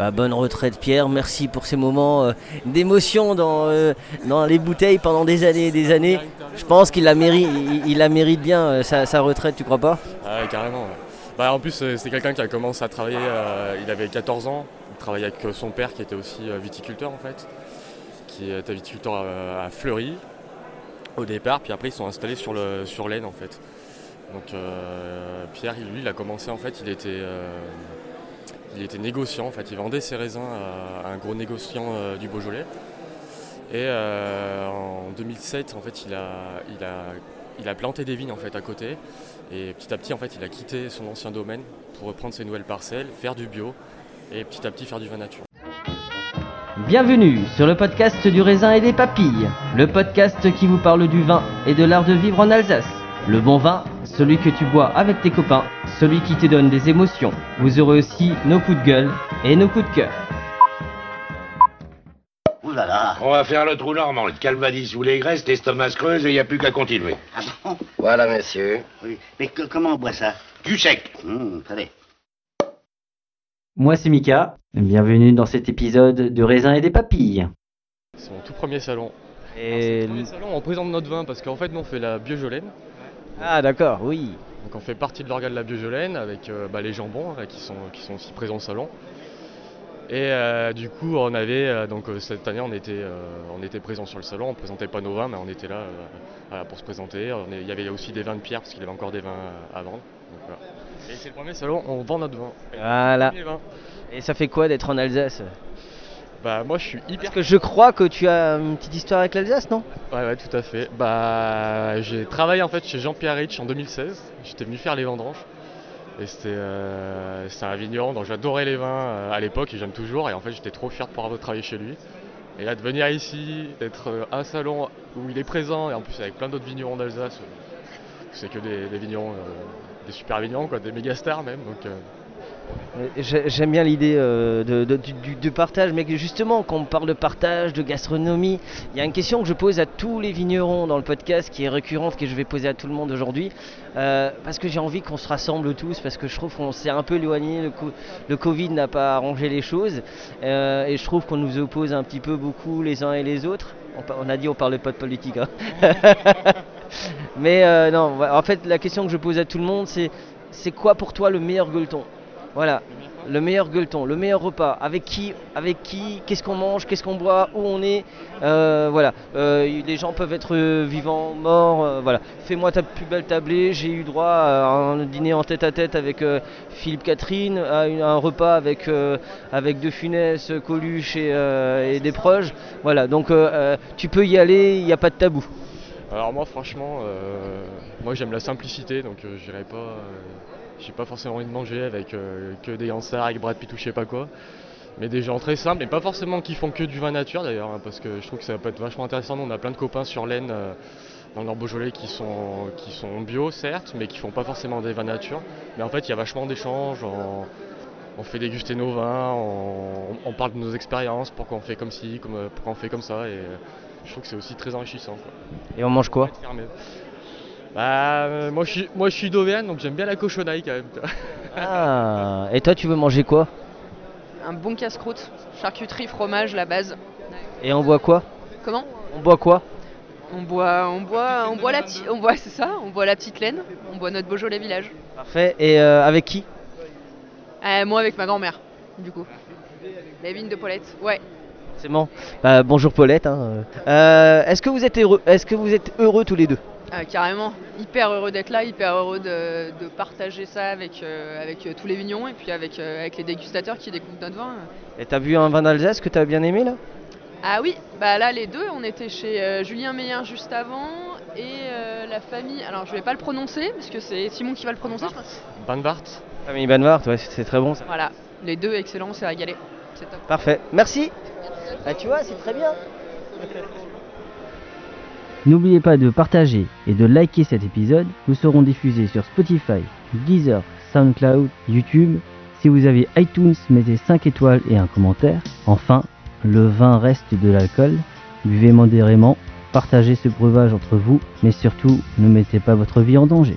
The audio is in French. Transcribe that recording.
Bah, bonne retraite Pierre, merci pour ces moments euh, d'émotion dans, euh, dans les bouteilles pendant des années et des années. Je pense qu'il la mérite, il, la mérite bien euh, sa, retraite, tu crois pas? Ah carrément. Bah, en plus, c'est quelqu'un qui a commencé à travailler, il avait 14 ans. Il travaillait avec son père qui était aussi viticulteur en fait, qui était viticulteur à, Fleury au départ, puis après ils sont installés sur sur l'Aisne en fait. Donc Pierre, lui, il a commencé en fait, il était, il était négociant en fait, il vendait ses raisins à, un gros négociant euh, du Beaujolais. Et euh, en 2007, en fait, il a planté des vignes en fait à côté. Et petit à petit, en fait, il a quitté son ancien domaine pour reprendre ses nouvelles parcelles, faire du bio et petit à petit faire du vin nature. Bienvenue sur le podcast du raisin et des papilles, le podcast qui vous parle du vin et de l'art de vivre en Alsace. Le bon vin, celui que tu bois avec tes copains, celui qui te donne des émotions. Vous aurez aussi nos coups de gueule et nos coups de cœur. Ouh là là. On va faire le trou normand, le calvadis ou les graisses, l'estomac se creuse et il n'y a plus qu'à continuer. Ah bon? Voilà, monsieur. Oui. Mais que- comment on boit ça? Du sec. Hum, Allez. Moi c'est Mika, bienvenue dans cet épisode de raisin et des papilles. C'est mon tout premier salon. Et... C'est le premier salon, on présente notre vin parce qu'en fait, nous, on fait la biojolaine. Ah d'accord, oui. Donc, on fait partie de l'organe de la biojolaine avec euh, bah, les jambons là, qui, sont, qui sont aussi présents au salon. Et euh, du coup, on avait, euh, donc euh, cette année, on était, euh, on était présent sur le salon. On présentait pas nos vins, mais on était là euh, voilà, pour se présenter. On est- Il y avait aussi des vins de pierre parce qu'il y avait encore des vins euh, à vendre. Donc, voilà. Et c'est le premier salon, on vend notre vin. Et Voilà. Et ça fait quoi d'être en Alsace? Bah, moi, je suis hyper Parce que je crois que tu as une petite histoire avec l'Alsace, non? Ouais, ouais, tout à fait. Bah, j'ai travaillé en fait chez Jean-Pierre Rich en 2016. J'étais venu faire les vendanges. Et c'était euh, un vigneron dont j'adorais les vins euh, à l'époque et j'aime toujours. Et en fait, j'étais trop fier de pouvoir avoir travaillé chez lui. Et là, de venir ici, d'être euh, à un salon où il est présent et en plus avec plein d'autres vignerons d'Alsace, c'est que des, des vignerons, des super vignerons, quoi, des méga stars même. Donc, J'aime bien l'idée euh, du, partage, mais justement, quand on parle de partage, de gastronomie, il y a une question que je pose à tous les vignerons dans le podcast qui est récurrente, que je vais poser à tout le monde aujourd'hui, euh, parce que j'ai envie qu'on se rassemble tous, parce que je trouve qu'on s'est un peu éloigné, le, co- le Covid n'a pas arrangé les choses, euh, et je trouve qu'on nous oppose un petit peu beaucoup les uns et les autres. On, a dit on parlait pas de politique. hein. mais non, en fait, la question que je pose à tout le monde, c'est c'est quoi pour toi le meilleur gueuleton? Voilà, le meilleur gueuleton, le meilleur repas. Avec qui, avec qui, qu'est-ce qu'on mange, qu'est-ce qu'on boit, où on est. euh, voilà, Euh, les gens peuvent être euh, vivants, morts. voilà, fais-moi ta plus belle tablée. J'ai eu droit à un dîner en tête-à-tête avec Philippe Catherine, à un repas avec avec De Funès, Coluche et, des proches. Voilà, donc tu peux y aller, il n'y a pas de tabou. Alors moi franchement, euh, moi j'aime la simplicité, donc euh, j'irai pas, euh, j'ai pas forcément envie de manger avec euh, que des Hansard avec Brad Pitt ou je sais pas quoi. Mais des gens très simples, et pas forcément qui font que du vin nature d'ailleurs, hein, parce que je trouve que ça peut être vachement intéressant. On a plein de copains sur l'Aisne, dans le Nord Beaujolais, qui sont, qui sont bio certes, mais qui font pas forcément des vins nature. Mais en fait, il y a vachement d'échanges on fait déguster nos vins, on, on parle de nos expériences, pourquoi on fait comme ci, comme, pourquoi on fait comme ça. Et je trouve que c'est aussi très enrichissant. quoi. Et on mange quoi. Bah, euh, moi je suis, moi je suis d'Auvergne, donc j'aime bien la cochonaille quand même. Ah, et toi tu veux manger quoi Un bon casse-croûte, charcuterie, fromage, la base. Et on boit quoi Comment On boit quoi On boit, on boit, on boit la petite, on boit, c'est ça, on boit la petite laine, on boit notre Beaujolais village. Parfait. Et euh, avec qui Euh, moi avec ma grand-mère, du coup. La vigne de Paulette, ouais. C'est bon. Bah, bonjour Paulette. hein. Euh, Est-ce que vous êtes heureux Est-ce que vous êtes heureux tous les deux? Euh, carrément, hyper heureux d'être là, hyper heureux de, de partager ça avec, euh, avec euh, tous les vignons et puis avec, euh, avec les dégustateurs qui découvrent notre vin. Et t'as bu un vin d'Alsace que t'as bien aimé là? Ah oui, bah là les deux, on était chez euh, Julien Meyer juste avant et euh, la famille. Alors je vais pas le prononcer parce que c'est Simon qui va le prononcer. je pense. Famille Banvart, ouais, c'est très bon ça. Voilà, les deux excellents, on s'est régalé. C'est top. Parfait. Merci. Ah, tu vois, c'est très bien. N'oubliez pas de partager et de liker cet épisode. Nous serons diffusés sur Spotify, Deezer, SoundCloud, YouTube. Si vous avez iTunes, mettez 5 étoiles et un commentaire. Enfin, le vin reste de l'alcool. Buvez modérément, partagez ce breuvage entre vous, mais surtout, ne mettez pas votre vie en danger.